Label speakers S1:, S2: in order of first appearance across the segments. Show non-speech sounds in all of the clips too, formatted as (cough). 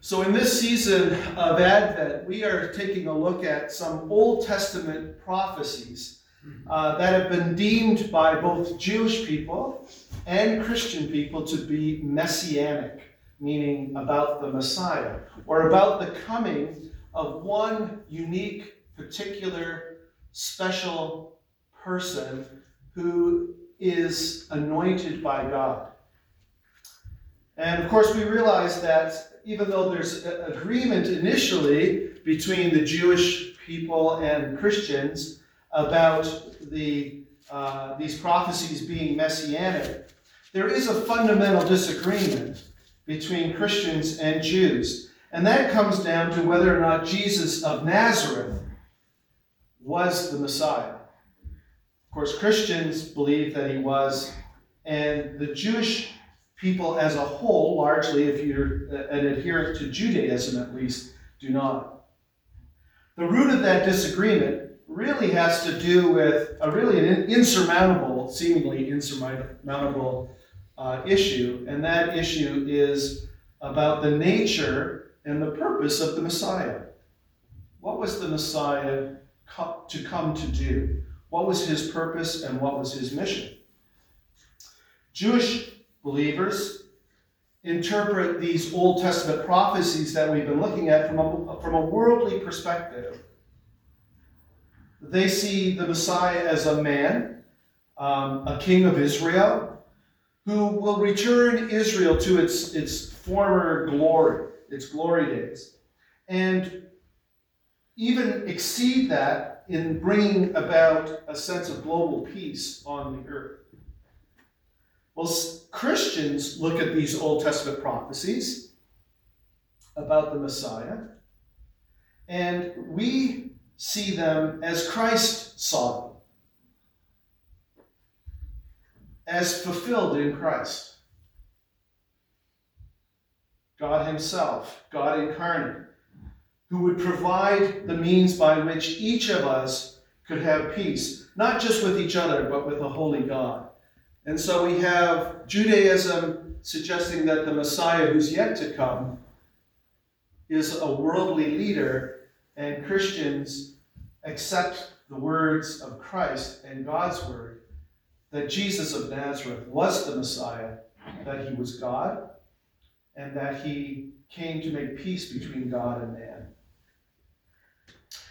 S1: So, in this season of Advent, we are taking a look at some Old Testament prophecies uh, that have been deemed by both Jewish people and Christian people to be messianic, meaning about the Messiah, or about the coming of one unique, particular, special person who is anointed by God. And of course, we realize that even though there's agreement initially between the Jewish people and Christians about the, uh, these prophecies being messianic, there is a fundamental disagreement between Christians and Jews. And that comes down to whether or not Jesus of Nazareth was the Messiah. Of course, Christians believe that he was, and the Jewish people as a whole, largely, if you're an adherent to Judaism at least, do not. The root of that disagreement really has to do with a really an insurmountable, seemingly insurmountable uh, issue, and that issue is about the nature and the purpose of the Messiah. What was the Messiah to come to do? What was his purpose and what was his mission? Jewish believers interpret these Old Testament prophecies that we've been looking at from a, from a worldly perspective. They see the Messiah as a man, um, a king of Israel, who will return Israel to its, its former glory, its glory days, and even exceed that in bringing about a sense of global peace on the earth. Well, Christians look at these Old Testament prophecies about the Messiah, and we see them as Christ saw them, as fulfilled in Christ. God Himself, God incarnate, who would provide the means by which each of us could have peace, not just with each other, but with a holy God. And so we have Judaism suggesting that the Messiah who's yet to come is a worldly leader, and Christians accept the words of Christ and God's word that Jesus of Nazareth was the Messiah, that he was God, and that he came to make peace between God and man.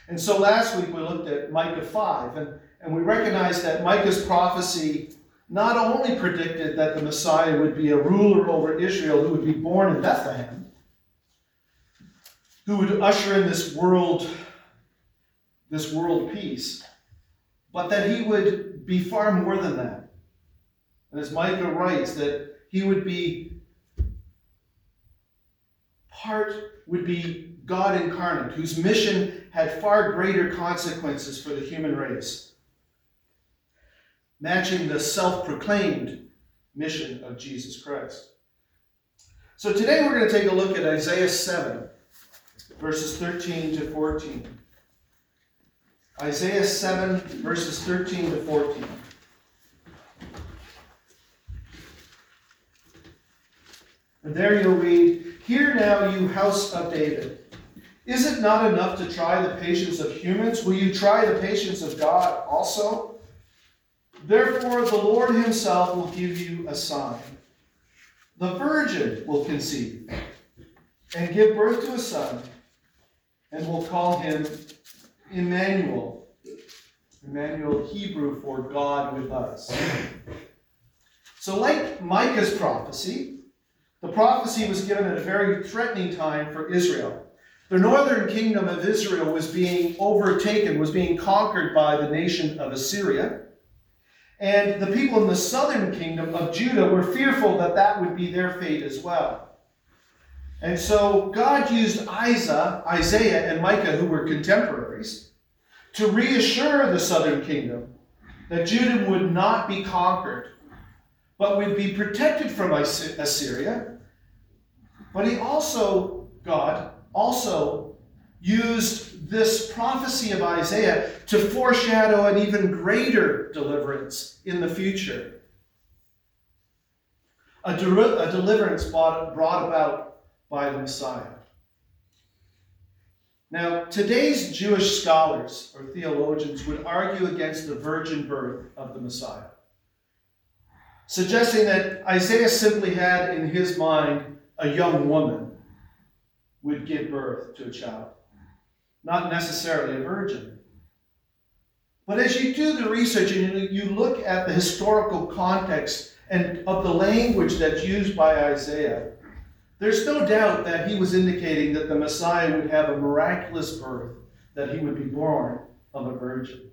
S1: And so last week we looked at Micah 5, and, and we recognized that Micah's prophecy not only predicted that the Messiah would be a ruler over Israel who would be born in Bethlehem, who would usher in this world, this world peace, but that he would be far more than that. And as Micah writes, that he would be part, would be God incarnate, whose mission had far greater consequences for the human race matching the self proclaimed mission of Jesus Christ. So today we're going to take a look at Isaiah 7, verses 13 to 14. Isaiah 7, verses 13 to 14. And there you'll read, Hear now, you house of David. Is it not enough to try the patience of humans? Will you try the patience of God also? Therefore, the Lord himself will give you a sign. The virgin will conceive and give birth to a son, and will call him Emmanuel. Emmanuel, Hebrew for God with us. So, like Micah's prophecy, the prophecy was given at a very threatening time for Israel. The northern kingdom of Israel was being overtaken, was being conquered by the nation of Assyria. And the people in the southern kingdom of Judah were fearful that that would be their fate as well. And so God used Isaiah, Isaiah and Micah, who were contemporaries, to reassure the southern kingdom that Judah would not be conquered, but would be protected from Assyria. But he also, God, also used this prophecy of Isaiah to foreshadow an even greater deliverance in the future. A, de- a deliverance brought, brought about by the Messiah. Now, today's Jewish scholars or theologians would argue against the virgin birth of the Messiah, suggesting that Isaiah simply had in his mind a young woman would give birth to a child, not necessarily a virgin. But as you do the research and you look at the historical context and of the language that's used by Isaiah, there's no doubt that he was indicating that the Messiah would have a miraculous birth, that he would be born of a virgin.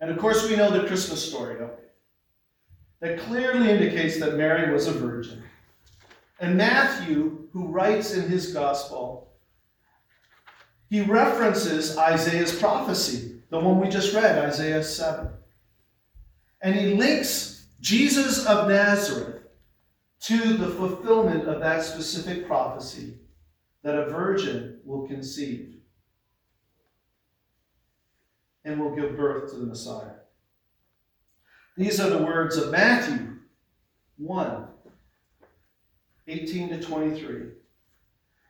S1: And of course, we know the Christmas story, don't we? That clearly indicates that Mary was a virgin. And Matthew, who writes in his gospel, he references Isaiah's prophecy, the one we just read, Isaiah 7. And he links Jesus of Nazareth to the fulfillment of that specific prophecy that a virgin will conceive and will give birth to the Messiah. These are the words of Matthew 1 18 to 23.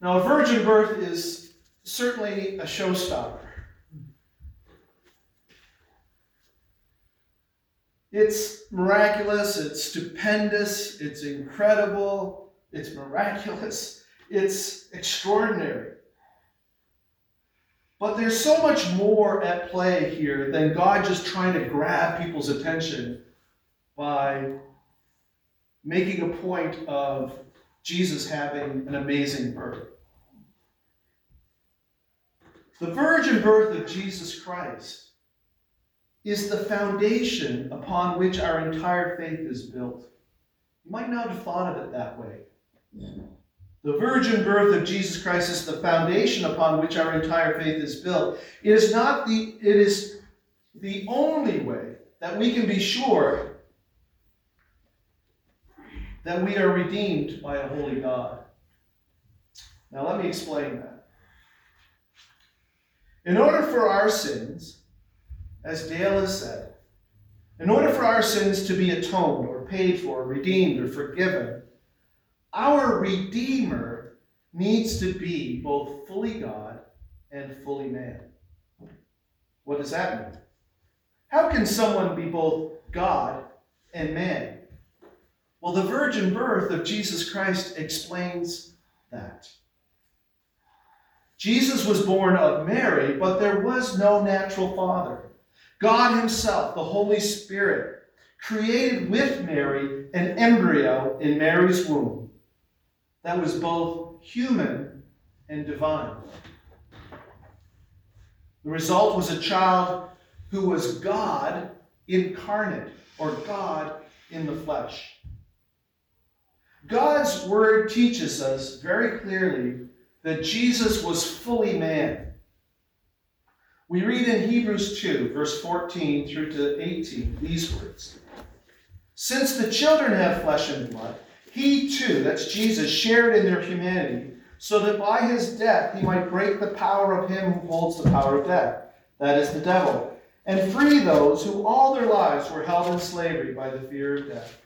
S1: Now, a virgin birth is certainly a showstopper. It's miraculous, it's stupendous, it's incredible, it's miraculous, (laughs) it's extraordinary. But there's so much more at play here than God just trying to grab people's attention by making a point of Jesus having an amazing birth. The virgin birth of Jesus Christ is the foundation upon which our entire faith is built. You might not have thought of it that way. The virgin birth of Jesus Christ is the foundation upon which our entire faith is built. It is not the it is the only way that we can be sure that we are redeemed by a holy God. Now let me explain that. In order for our sins, as Dale has said, in order for our sins to be atoned or paid for, redeemed or forgiven, our Redeemer needs to be both fully God and fully man. What does that mean? How can someone be both God and man? Well, the virgin birth of Jesus Christ explains that. Jesus was born of Mary, but there was no natural father. God Himself, the Holy Spirit, created with Mary an embryo in Mary's womb that was both human and divine. The result was a child who was God incarnate, or God in the flesh. God's word teaches us very clearly that Jesus was fully man. We read in Hebrews 2, verse 14 through to 18, these words Since the children have flesh and blood, he too, that's Jesus, shared in their humanity, so that by his death he might break the power of him who holds the power of death, that is the devil, and free those who all their lives were held in slavery by the fear of death.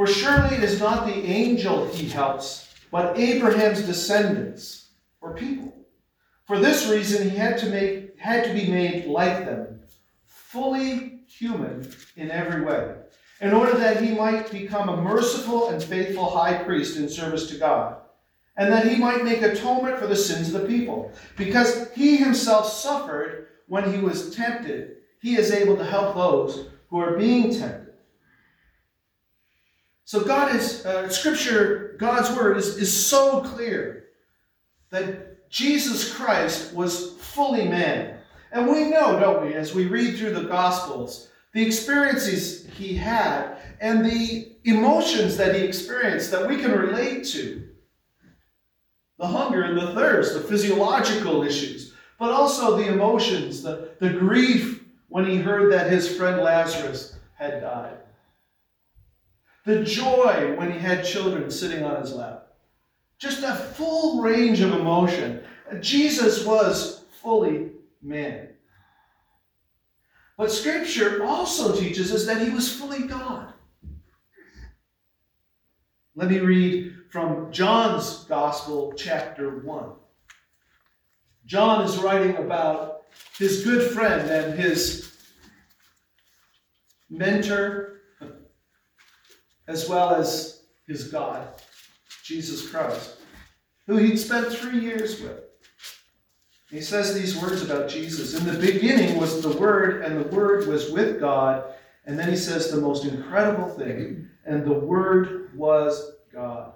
S1: For surely it is not the angel he helps, but Abraham's descendants, or people. For this reason he had to make had to be made like them, fully human in every way in order that he might become a merciful and faithful high priest in service to God, and that he might make atonement for the sins of the people, because he himself suffered when he was tempted, he is able to help those who are being tempted. So God is, uh, Scripture, God's word is, is so clear that Jesus Christ was fully man. And we know, don't we, as we read through the Gospels, the experiences he had and the emotions that he experienced that we can relate to. The hunger and the thirst, the physiological issues, but also the emotions, the, the grief when he heard that his friend Lazarus had died. The joy when he had children sitting on his lap. Just a full range of emotion. Jesus was fully man. But Scripture also teaches us that he was fully God. Let me read from John's Gospel, chapter 1. John is writing about his good friend and his mentor, as well as his God, Jesus Christ, who he'd spent three years with. He says these words about Jesus. In the beginning was the Word, and the Word was with God. And then he says the most incredible thing, and the Word was God.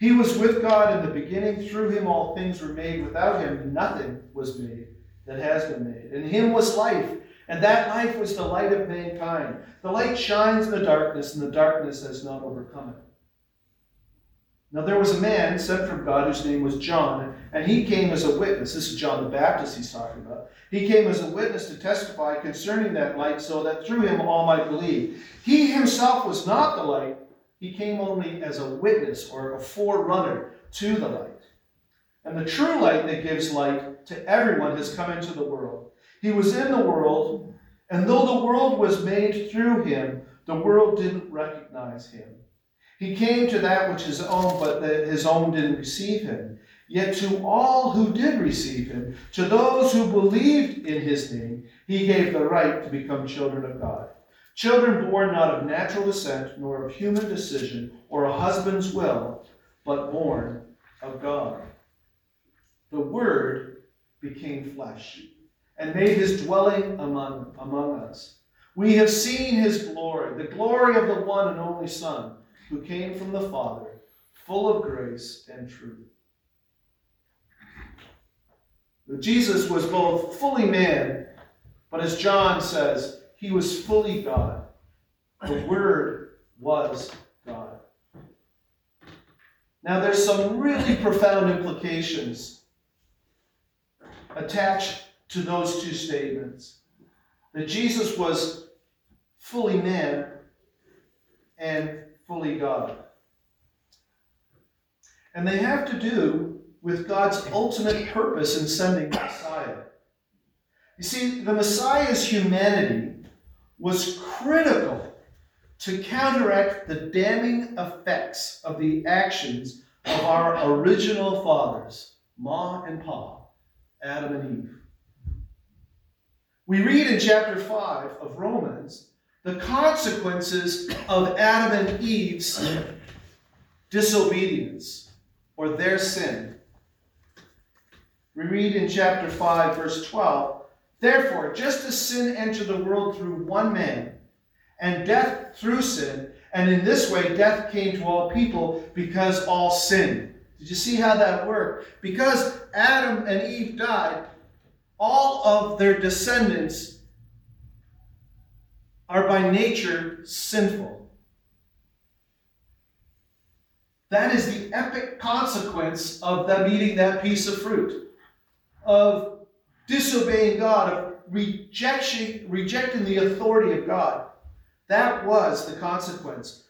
S1: He was with God in the beginning. Through him all things were made. Without him nothing was made that has been made. In him was life, and that life was the light of mankind. The light shines in the darkness, and the darkness has not overcome it. Now there was a man sent from God whose name was John, and he came as a witness. This is John the Baptist he's talking about. He came as a witness to testify concerning that light, so that through him all might believe. He himself was not the light, he came only as a witness or a forerunner to the light. And the true light that gives light to everyone has come into the world. He was in the world, and though the world was made through him, the world didn't recognize him. He came to that which is own, but that his own didn't receive him. Yet to all who did receive him, to those who believed in his name, he gave the right to become children of God. Children born not of natural descent, nor of human decision, or a husband's will, but born of God. The Word became flesh and made his dwelling among, among us. We have seen his glory, the glory of the one and only Son who came from the Father, full of grace and truth. Jesus was both fully man, but as John says, he was fully God. The Word was God. Now, there's some really profound implications attached to those two statements that Jesus was fully man and fully God. And they have to do with God's ultimate purpose in sending the Messiah. You see, the Messiah's humanity was critical to counteract the damning effects of the actions of our original fathers, Ma and Pa, Adam and Eve. We read in chapter 5 of Romans the consequences of Adam and Eve's disobedience or their sin. We read in chapter 5, verse 12 Therefore, just as sin entered the world through one man, and death through sin, and in this way death came to all people because all sinned. Did you see how that worked? Because Adam and Eve died, all of their descendants are by nature sinful. That is the epic consequence of them eating that piece of fruit, of disobeying God, of rejection, rejecting the authority of God. That was the consequence.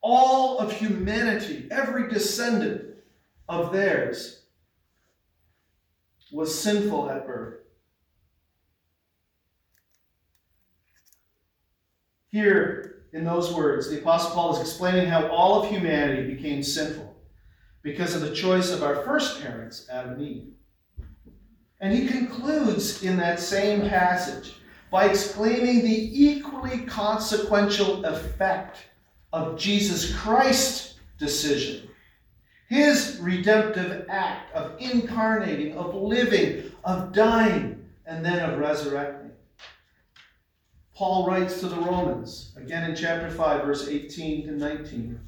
S1: All of humanity, every descendant of theirs, was sinful at birth. Here, in those words, the Apostle Paul is explaining how all of humanity became sinful because of the choice of our first parents, Adam and Eve. And he concludes in that same passage by exclaiming the equally consequential effect of Jesus Christ's decision. His redemptive act of incarnating, of living, of dying, and then of resurrecting. Paul writes to the Romans, again in chapter 5, verse 18 to 19.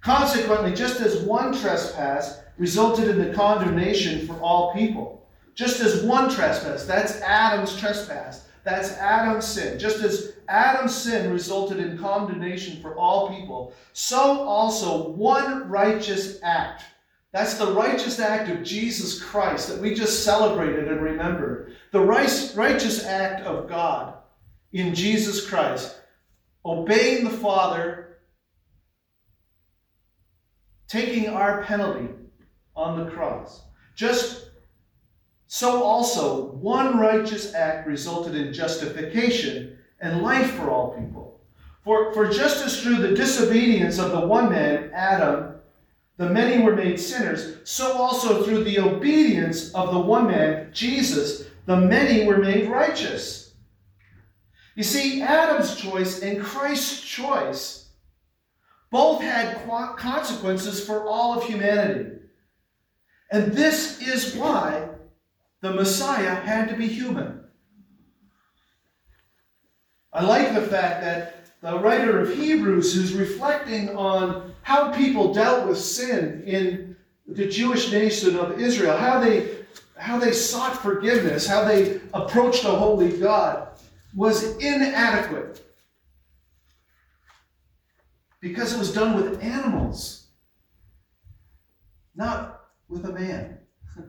S1: Consequently, just as one trespass resulted in the condemnation for all people, just as one trespass, that's Adam's trespass, that's Adam's sin, just as Adam's sin resulted in condemnation for all people, so also one righteous act that's the righteous act of Jesus Christ that we just celebrated and remembered. The righteous act of God in Jesus Christ, obeying the Father, taking our penalty on the cross. Just so also, one righteous act resulted in justification and life for all people. For, for just as through the disobedience of the one man, Adam, the many were made sinners, so also through the obedience of the one man, Jesus, the many were made righteous. You see, Adam's choice and Christ's choice both had consequences for all of humanity. And this is why the Messiah had to be human. I like the fact that the writer of Hebrews, who's reflecting on how people dealt with sin in the Jewish nation of Israel, how they, how they sought forgiveness, how they approached a holy God, was inadequate because it was done with animals, not with a man. (laughs)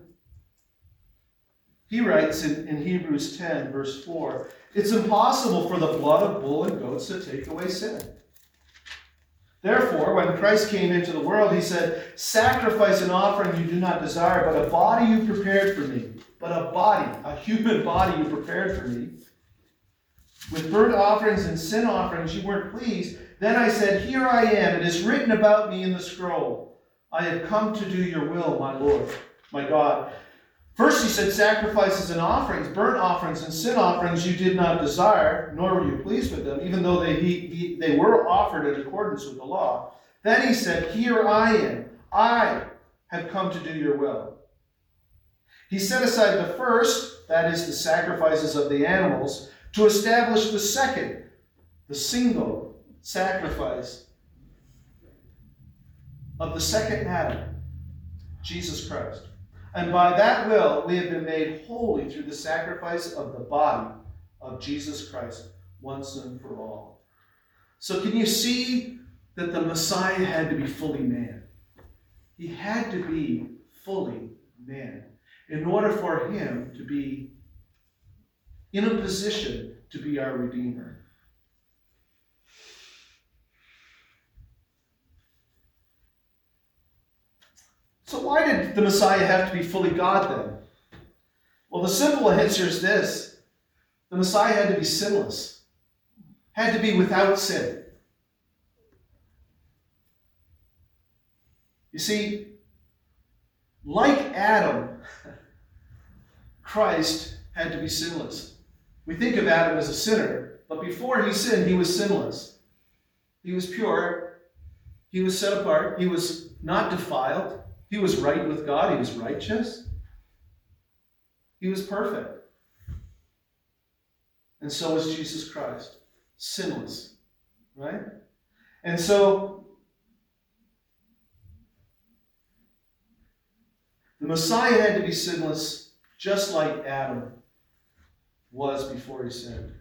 S1: he writes in, in Hebrews 10, verse 4 it's impossible for the blood of bull and goats to take away sin. Therefore, when Christ came into the world, he said, Sacrifice and offering you do not desire, but a body you prepared for me. But a body, a human body you prepared for me. With burnt offerings and sin offerings you weren't pleased. Then I said, Here I am. It is written about me in the scroll. I have come to do your will, my Lord, my God. First, he said, Sacrifices and offerings, burnt offerings and sin offerings you did not desire, nor were you pleased with them, even though they, he, he, they were offered in accordance with the law. Then he said, Here I am. I have come to do your will. He set aside the first, that is, the sacrifices of the animals, to establish the second, the single sacrifice of the second Adam, Jesus Christ. And by that will, we have been made holy through the sacrifice of the body of Jesus Christ once and for all. So, can you see that the Messiah had to be fully man? He had to be fully man in order for him to be in a position to be our Redeemer. So, why did the Messiah have to be fully God then? Well, the simple answer is this the Messiah had to be sinless, had to be without sin. You see, like Adam, (laughs) Christ had to be sinless. We think of Adam as a sinner, but before he sinned, he was sinless. He was pure, he was set apart, he was not defiled. He was right with God, he was righteous, he was perfect. And so was Jesus Christ, sinless, right? And so the Messiah had to be sinless just like Adam was before he sinned.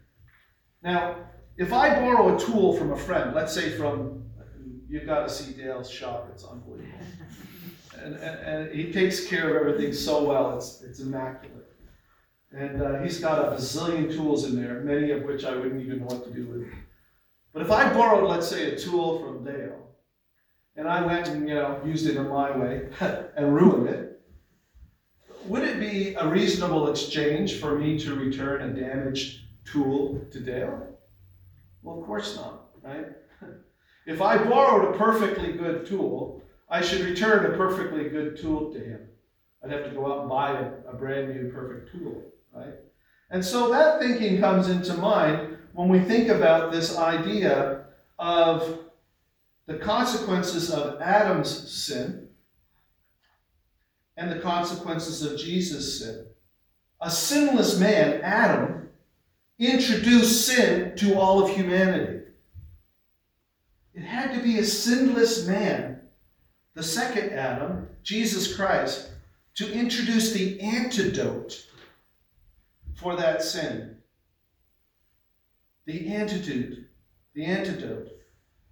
S1: Now, if I borrow a tool from a friend, let's say from, you've got to see Dale's shop, it's unbelievable and, and, and, he takes care of everything so well. It's, it's immaculate. And uh, he's got a bazillion tools in there, many of which I wouldn't even know what to do with. But if I borrowed, let's say, a tool from Dale, and I went and you know used it in my way (laughs) and ruined it, a reasonable exchange for me to return a damaged tool to Dale? Well, of course not, right? (laughs) If I borrowed a perfectly good tool I should return a perfectly good tool to him. I'd have to go out and buy a, a brand new perfect tool, right? And so that thinking comes into mind when we think about this idea of the consequences of Adam's sin and the consequences of Jesus' sin. a sinless man, Adam, introduced sin to all of humanity. It had to be a sinless man, the second Adam, Jesus Christ, to introduce the antidote for that sin. The antidote, the antidote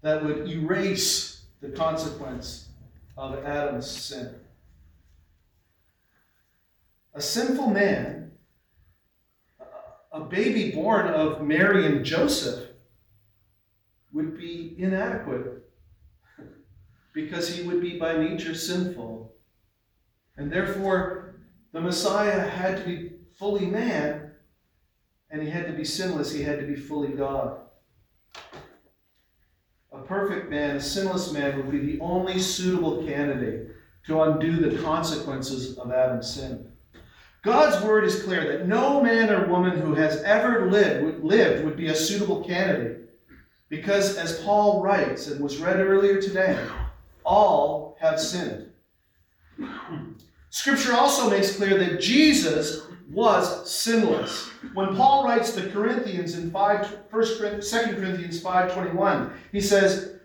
S1: that would erase the consequence of Adam's sin. A sinful man, a baby born of Mary and Joseph, would be inadequate because he would be by nature sinful. And therefore, the Messiah had to be fully man and he had to be sinless, he had to be fully God. A perfect man, a sinless man, would be the only suitable candidate to undo the consequences of Adam's sin. God's word is clear that no man or woman who has ever lived, lived would be a suitable candidate. Because, as Paul writes and was read earlier today, all have sinned. Scripture also makes clear that Jesus was sinless. When Paul writes to Corinthians in 5, 1, 2 Corinthians 5.21, he says,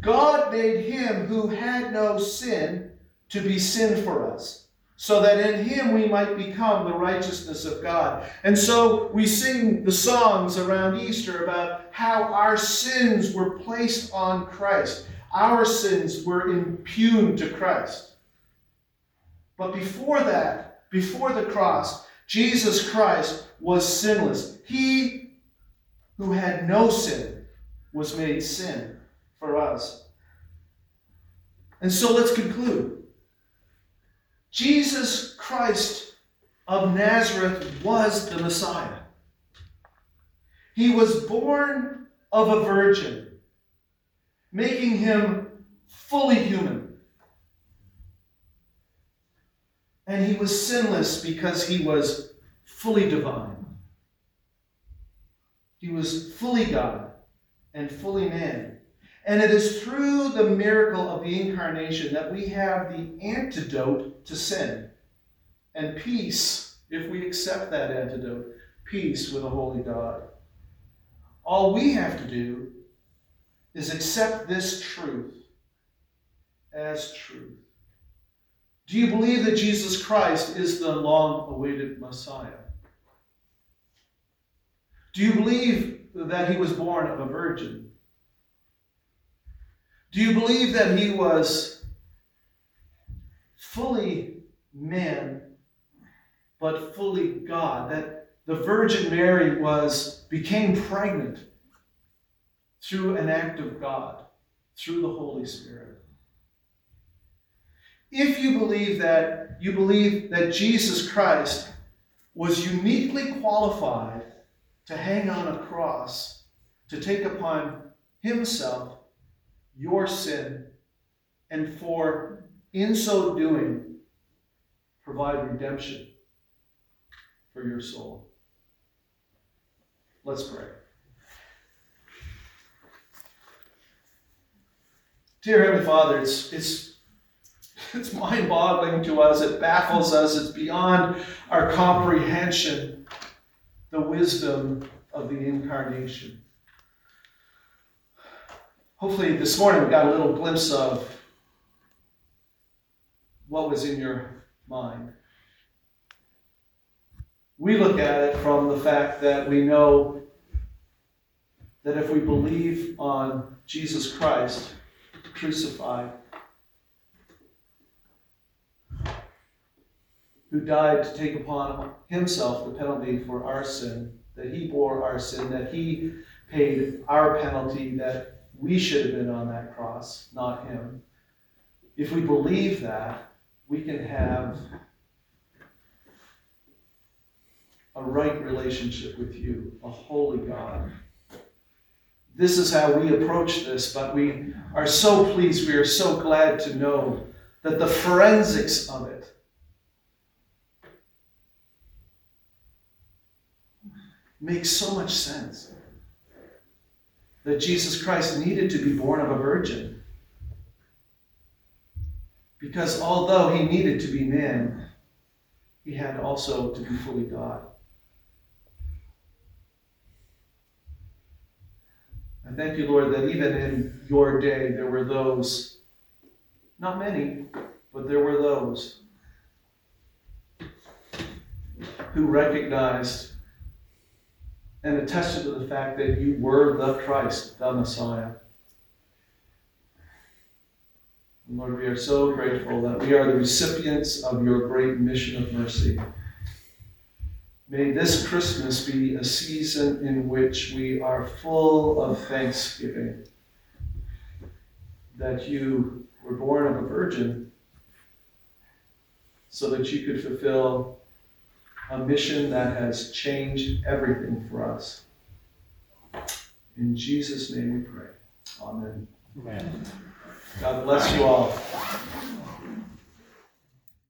S1: God made him who had no sin to be sin for us, so that in him we might become the righteousness of God. And so we sing the songs around Easter about how our sins were placed on Christ. Our sins were impugned to Christ. But before that, before the cross, Jesus Christ was sinless. He who had no sin was made sin for us. And so let's conclude. Jesus Christ of Nazareth was the Messiah. He was born of a virgin, making him fully human. And he was sinless because he was fully divine. He was fully God and fully man. And it is through the miracle of the incarnation that we have the antidote to sin and peace, if we accept that antidote, peace with a holy God. All we have to do is accept this truth as truth. Do you believe that Jesus Christ is the long awaited Messiah? Do you believe that he was born of a virgin? Do you believe that he was fully man, but fully God? That the Virgin Mary was became pregnant through an act of God, through the Holy Spirit? If you believe that, you believe that Jesus Christ was uniquely qualified to hang on a cross, to take upon himself your sin, and for, in so doing, provide redemption for your soul. Let's pray. Dear Heavenly Father, it's, it's (laughs) it's mind boggling to us. It baffles us. It's beyond our comprehension, the wisdom of the incarnation. Hopefully, this morning we got a little glimpse of what was in your mind. We look at it from the fact that we know that if we believe on Jesus Christ crucified, who died to take upon himself the penalty for our sin, that he bore our sin, that he paid our penalty, that we should have been on that cross, not him. If we believe that, we can have a right relationship with you, a holy God. This is how we approach this, but we are so pleased, we are so glad to know that the forensics of it makes so much sense. That Jesus Christ needed to be born of a virgin. Because although he needed to be man, he had also to be fully God. I thank you, Lord, that even in your day there were those, not many, but there were those who recognized and attested to the fact that you were the Christ, the Messiah. And Lord, we are so grateful that we are the recipients of your great mission of mercy. May this Christmas be a season in which we are full of thanksgiving that you were born of a virgin so that you could fulfill a mission that has changed everything for us. In Jesus' name we pray. Amen.
S2: Amen.
S1: God bless you all.